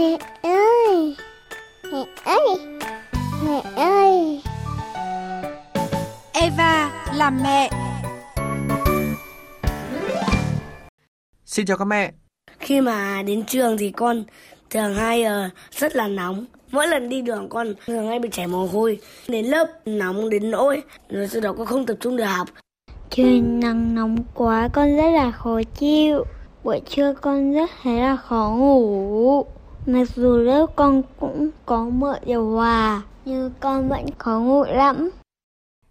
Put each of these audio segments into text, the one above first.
Mẹ ơi! Mẹ ơi! Mẹ ơi! Eva làm mẹ. Xin chào các mẹ. Khi mà đến trường thì con thường hay uh, rất là nóng. Mỗi lần đi đường con thường hay bị chảy mồ hôi. Đến lớp nóng đến nỗi Rồi sau đó con không tập trung được học. Trời nắng nóng quá con rất là khó chịu. Buổi trưa con rất thấy là khó ngủ Mặc dù lớp con cũng có mở điều hòa Nhưng con vẫn khó ngủ lắm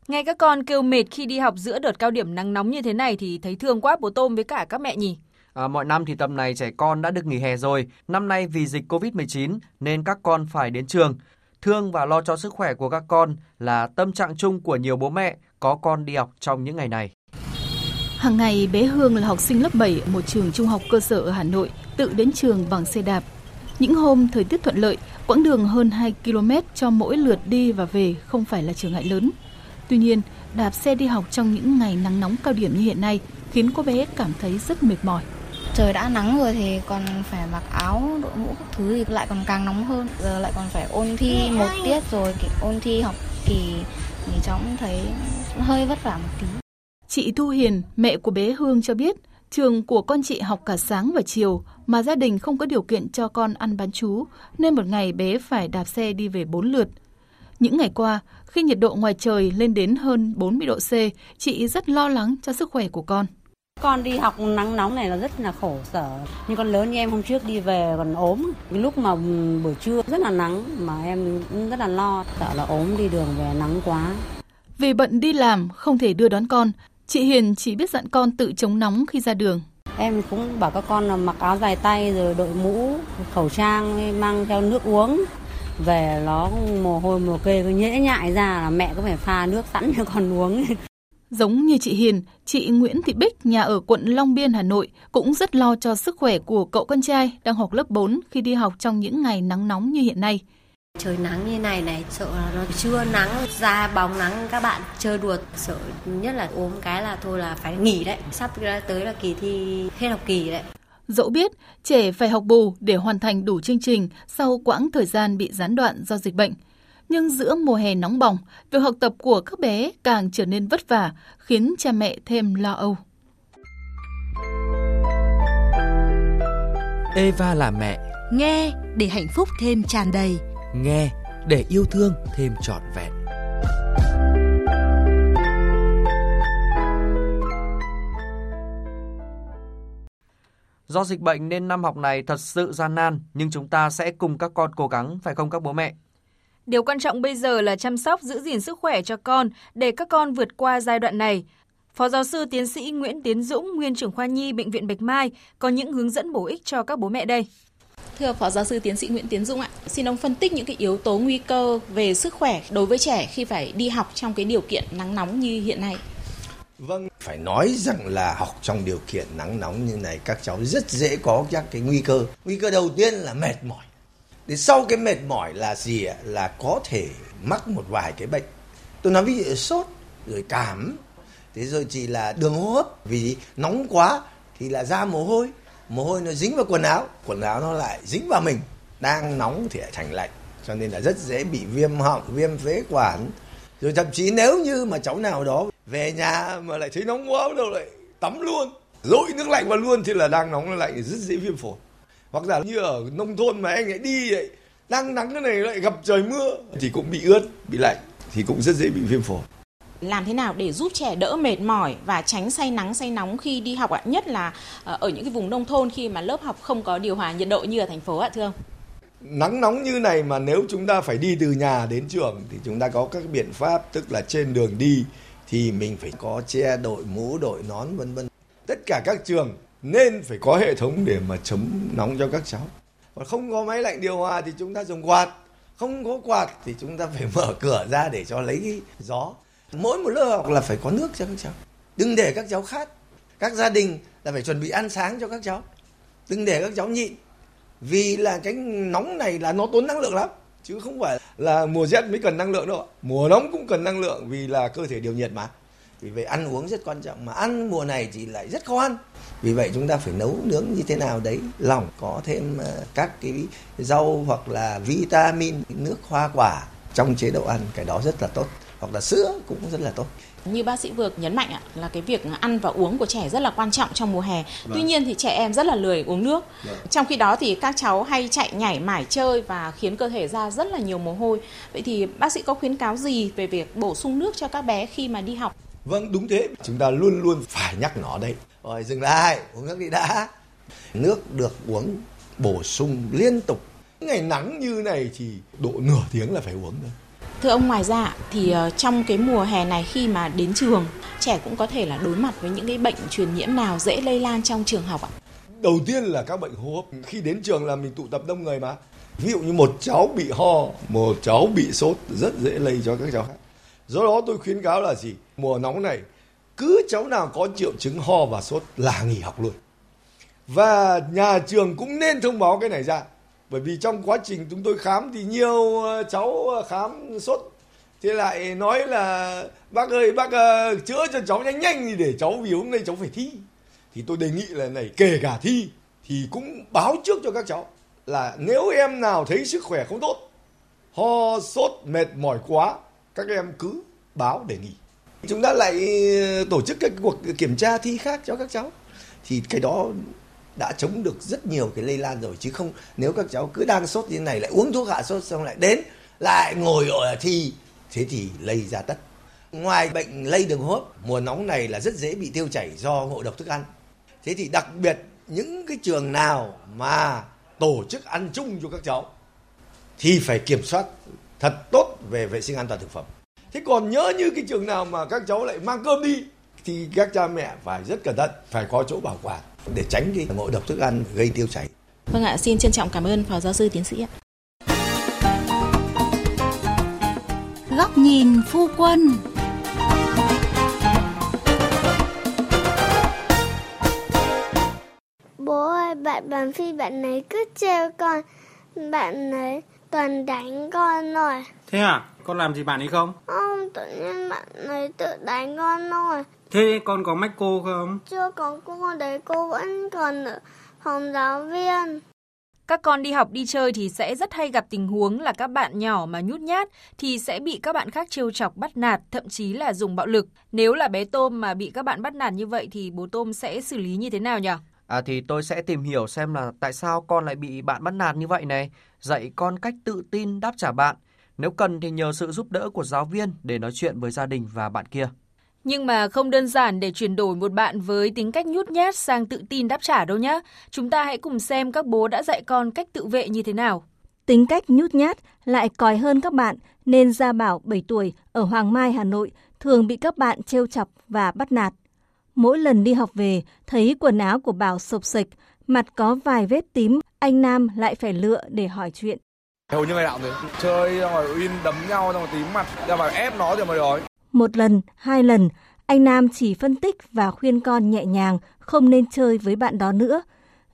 Nghe các con kêu mệt khi đi học giữa đợt cao điểm nắng nóng như thế này thì thấy thương quá bố Tôm với cả các mẹ nhỉ? À, mọi năm thì tầm này trẻ con đã được nghỉ hè rồi. Năm nay vì dịch Covid-19 nên các con phải đến trường. Thương và lo cho sức khỏe của các con là tâm trạng chung của nhiều bố mẹ có con đi học trong những ngày này. Hàng ngày bé Hương là học sinh lớp 7 ở một trường trung học cơ sở ở Hà Nội, tự đến trường bằng xe đạp. Những hôm thời tiết thuận lợi, quãng đường hơn 2 km cho mỗi lượt đi và về không phải là trở ngại lớn. Tuy nhiên, đạp xe đi học trong những ngày nắng nóng cao điểm như hiện nay khiến cô bé cảm thấy rất mệt mỏi. Trời đã nắng rồi thì còn phải mặc áo, đội mũ các thứ thì lại còn càng nóng hơn. Giờ lại còn phải ôn thi một tiết rồi, ôn thi học kỳ thì cháu cũng thấy hơi vất vả một tí. Chị Thu Hiền, mẹ của bé Hương cho biết, trường của con chị học cả sáng và chiều mà gia đình không có điều kiện cho con ăn bán chú, nên một ngày bé phải đạp xe đi về 4 lượt. Những ngày qua, khi nhiệt độ ngoài trời lên đến hơn 40 độ C, chị rất lo lắng cho sức khỏe của con. Con đi học nắng nóng này là rất là khổ sở. Nhưng con lớn như em hôm trước đi về còn ốm. Lúc mà buổi trưa rất là nắng mà em cũng rất là lo, sợ là ốm đi đường về nắng quá. Vì bận đi làm, không thể đưa đón con, chị Hiền chỉ biết dặn con tự chống nóng khi ra đường. Em cũng bảo các con là mặc áo dài tay rồi đội mũ, khẩu trang, mang theo nước uống. Về nó mồ hôi mồ kê cứ nhễ nhại ra là mẹ có phải pha nước sẵn cho con uống. Giống như chị Hiền, chị Nguyễn Thị Bích, nhà ở quận Long Biên, Hà Nội, cũng rất lo cho sức khỏe của cậu con trai đang học lớp 4 khi đi học trong những ngày nắng nóng như hiện nay. Trời nắng như này này, sợ là nó chưa nắng, ra bóng nắng các bạn chơi đùa, sợ nhất là ốm cái là thôi là phải nghỉ đấy, sắp tới là kỳ thi hết học kỳ đấy. Dẫu biết trẻ phải học bù để hoàn thành đủ chương trình sau quãng thời gian bị gián đoạn do dịch bệnh, nhưng giữa mùa hè nóng bỏng, việc học tập của các bé càng trở nên vất vả, khiến cha mẹ thêm lo âu. Eva là mẹ. Nghe để hạnh phúc thêm tràn đầy. Nghe để yêu thương thêm trọn vẹn. Do dịch bệnh nên năm học này thật sự gian nan, nhưng chúng ta sẽ cùng các con cố gắng, phải không các bố mẹ? Điều quan trọng bây giờ là chăm sóc giữ gìn sức khỏe cho con để các con vượt qua giai đoạn này. Phó giáo sư tiến sĩ Nguyễn Tiến Dũng, nguyên trưởng khoa nhi bệnh viện Bạch Mai có những hướng dẫn bổ ích cho các bố mẹ đây. Thưa Phó giáo sư tiến sĩ Nguyễn Tiến Dũng ạ, xin ông phân tích những cái yếu tố nguy cơ về sức khỏe đối với trẻ khi phải đi học trong cái điều kiện nắng nóng như hiện nay. Vâng, phải nói rằng là học trong điều kiện nắng nóng như này các cháu rất dễ có các cái nguy cơ. Nguy cơ đầu tiên là mệt mỏi. đến sau cái mệt mỏi là gì ạ? Là có thể mắc một vài cái bệnh. Tôi nói ví dụ sốt, rồi cảm, thế rồi chỉ là đường hô hấp vì nóng quá thì là ra mồ hôi, mồ hôi nó dính vào quần áo, quần áo nó lại dính vào mình, đang nóng thì lại thành lạnh, cho nên là rất dễ bị viêm họng, viêm phế quản. Rồi thậm chí nếu như mà cháu nào đó về nhà mà lại thấy nóng quá đâu lại tắm luôn, dội nước lạnh vào luôn thì là đang nóng nó lạnh rất dễ viêm phổi hoặc là như ở nông thôn mà anh ấy đi ấy, đang nắng cái này lại gặp trời mưa thì cũng bị ướt bị lạnh thì cũng rất dễ bị viêm phổi làm thế nào để giúp trẻ đỡ mệt mỏi và tránh say nắng, say nóng khi đi học ạ? Nhất là ờ, ở những cái vùng nông thôn khi mà lớp học không có điều hòa nhiệt độ như ở thành phố ạ, thưa ông. Nắng nóng như này mà nếu chúng ta phải đi từ nhà đến trường thì chúng ta có các biện pháp, tức là trên đường đi thì mình phải có che đội mũ, đội nón, vân vân. Tất cả các trường nên phải có hệ thống để mà chống nóng cho các cháu. Còn không có máy lạnh điều hòa thì chúng ta dùng quạt, không có quạt thì chúng ta phải mở cửa ra để cho lấy gió mỗi một lớp học là phải có nước cho các cháu. Đừng để các cháu khát. Các gia đình là phải chuẩn bị ăn sáng cho các cháu. Đừng để các cháu nhịn. Vì là cái nóng này là nó tốn năng lượng lắm. Chứ không phải là mùa rét mới cần năng lượng đâu mùa nóng cũng cần năng lượng vì là cơ thể điều nhiệt mà. Vì vậy ăn uống rất quan trọng. Mà ăn mùa này thì lại rất khó ăn. Vì vậy chúng ta phải nấu nướng như thế nào đấy. Lòng có thêm ờ, các cái rau hoặc là vitamin, nước hoa quả trong chế độ ăn. Cái đó rất là tốt hoặc là sữa cũng rất là tốt như bác sĩ vừa nhấn mạnh ạ là cái việc ăn và uống của trẻ rất là quan trọng trong mùa hè. Vâng. Tuy nhiên thì trẻ em rất là lười uống nước. Vâng. Trong khi đó thì các cháu hay chạy nhảy mải chơi và khiến cơ thể ra rất là nhiều mồ hôi. Vậy thì bác sĩ có khuyến cáo gì về việc bổ sung nước cho các bé khi mà đi học? Vâng đúng thế, chúng ta luôn luôn phải nhắc nó đây. Rồi dừng lại, uống nước đi đã. Nước được uống bổ sung liên tục. Ngày nắng như này thì độ nửa tiếng là phải uống thôi Thưa ông ngoài ra thì ờ, trong cái mùa hè này khi mà đến trường trẻ cũng có thể là đối mặt với những cái bệnh truyền nhiễm nào dễ lây lan trong trường học ạ? Đầu tiên là các bệnh hô hấp. Khi đến trường là mình tụ tập đông người mà. Ví dụ như một cháu bị ho, một cháu bị sốt rất dễ lây cho các cháu khác. Do đó tôi khuyến cáo là gì? Mùa nóng này cứ cháu nào có triệu chứng ho và sốt là nghỉ học luôn. Và nhà trường cũng nên thông báo cái này ra bởi vì trong quá trình chúng tôi khám thì nhiều ờ, cháu ờ, khám sốt. Thế lại nói là bác ơi bác uh, chữa cho cháu nhanh nhanh thì để cháu vì hôm nay cháu phải thi. Thì tôi đề nghị là này kể cả thi thì cũng báo trước cho các cháu là nếu em nào thấy sức khỏe không tốt ho sốt mệt mỏi quá các em cứ báo để nghỉ chúng ta lại tổ chức các cuộc kiểm tra thi khác cho các cháu. Thì cái đó đã chống được rất nhiều cái lây lan rồi, chứ không, nếu các cháu cứ đang sốt như thế này, lại uống thuốc hạ sốt xong lại đến, lại ngồi ở thi, thế thì lây ra tất. Ngoài bệnh lây đường hô hấp mùa nóng này là rất dễ bị tiêu chảy do ngộ độc thức ăn. Thế thì đặc biệt những cái trường nào mà tổ chức ăn chung cho các cháu thì phải kiểm soát thật tốt về vệ sinh an toàn thực phẩm. Thế còn nhớ như cái trường nào mà các cháu lại mang cơm đi, thì các cha mẹ phải rất cẩn thận, phải có chỗ bảo quản để tránh cái ngộ độc thức ăn gây tiêu chảy. Vâng ạ, xin trân trọng cảm ơn Phó Giáo sư Tiến sĩ ạ. Góc nhìn phu quân Bố ơi, bạn bàn phi bạn ấy cứ trêu con, bạn ấy toàn đánh con rồi. Thế à? Con làm gì bạn ấy không? Không, tự nhiên bạn ấy tự đánh con thôi. Thế con có mách cô không? Chưa có cô đấy, cô vẫn còn ở phòng giáo viên. Các con đi học đi chơi thì sẽ rất hay gặp tình huống là các bạn nhỏ mà nhút nhát thì sẽ bị các bạn khác trêu chọc bắt nạt, thậm chí là dùng bạo lực. Nếu là bé Tôm mà bị các bạn bắt nạt như vậy thì bố Tôm sẽ xử lý như thế nào nhỉ? À thì tôi sẽ tìm hiểu xem là tại sao con lại bị bạn bắt nạt như vậy này, dạy con cách tự tin đáp trả bạn. Nếu cần thì nhờ sự giúp đỡ của giáo viên để nói chuyện với gia đình và bạn kia. Nhưng mà không đơn giản để chuyển đổi một bạn với tính cách nhút nhát sang tự tin đáp trả đâu nhé. Chúng ta hãy cùng xem các bố đã dạy con cách tự vệ như thế nào. Tính cách nhút nhát lại còi hơn các bạn nên Gia Bảo 7 tuổi ở Hoàng Mai, Hà Nội thường bị các bạn trêu chọc và bắt nạt. Mỗi lần đi học về, thấy quần áo của Bảo sộc sạch, mặt có vài vết tím, anh Nam lại phải lựa để hỏi chuyện. Hầu như ngày nào thế. Chơi rồi in đấm nhau xong rồi tím mặt, ra mà ép nó rồi mà đói. Một lần, hai lần, anh Nam chỉ phân tích và khuyên con nhẹ nhàng không nên chơi với bạn đó nữa.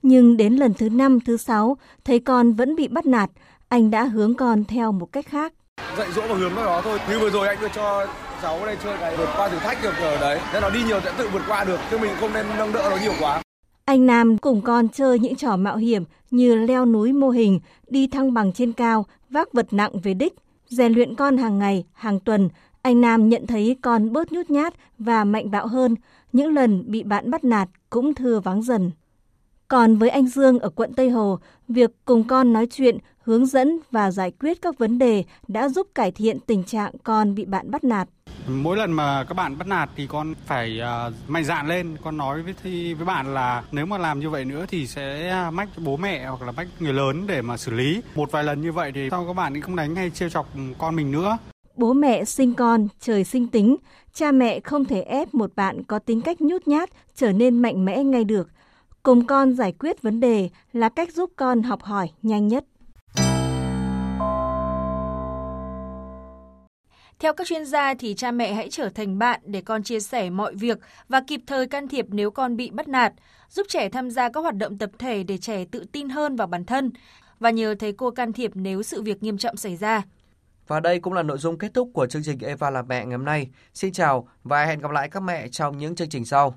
Nhưng đến lần thứ năm, thứ sáu, thấy con vẫn bị bắt nạt, anh đã hướng con theo một cách khác. Dạy dỗ và hướng nó đó thôi. Như vừa rồi anh vừa cho cháu đây chơi cái vượt qua thử thách được ở đấy. Nên nó đi nhiều sẽ tự vượt qua được, chứ mình không nên nâng đỡ nó nhiều quá. Anh Nam cùng con chơi những trò mạo hiểm như leo núi mô hình, đi thăng bằng trên cao, vác vật nặng về đích, rèn luyện con hàng ngày, hàng tuần, anh Nam nhận thấy con bớt nhút nhát và mạnh bạo hơn, những lần bị bạn bắt nạt cũng thưa vắng dần. Còn với anh Dương ở quận Tây Hồ, việc cùng con nói chuyện, hướng dẫn và giải quyết các vấn đề đã giúp cải thiện tình trạng con bị bạn bắt nạt. Mỗi lần mà các bạn bắt nạt thì con phải uh, mạnh dạn lên, con nói với thi, với bạn là nếu mà làm như vậy nữa thì sẽ mách bố mẹ hoặc là mách người lớn để mà xử lý. Một vài lần như vậy thì sau các bạn không đánh hay trêu chọc con mình nữa. Bố mẹ sinh con, trời sinh tính, cha mẹ không thể ép một bạn có tính cách nhút nhát trở nên mạnh mẽ ngay được. Cùng con giải quyết vấn đề là cách giúp con học hỏi nhanh nhất. Theo các chuyên gia thì cha mẹ hãy trở thành bạn để con chia sẻ mọi việc và kịp thời can thiệp nếu con bị bắt nạt, giúp trẻ tham gia các hoạt động tập thể để trẻ tự tin hơn vào bản thân và nhờ thầy cô can thiệp nếu sự việc nghiêm trọng xảy ra. Và đây cũng là nội dung kết thúc của chương trình Eva là mẹ ngày hôm nay. Xin chào và hẹn gặp lại các mẹ trong những chương trình sau.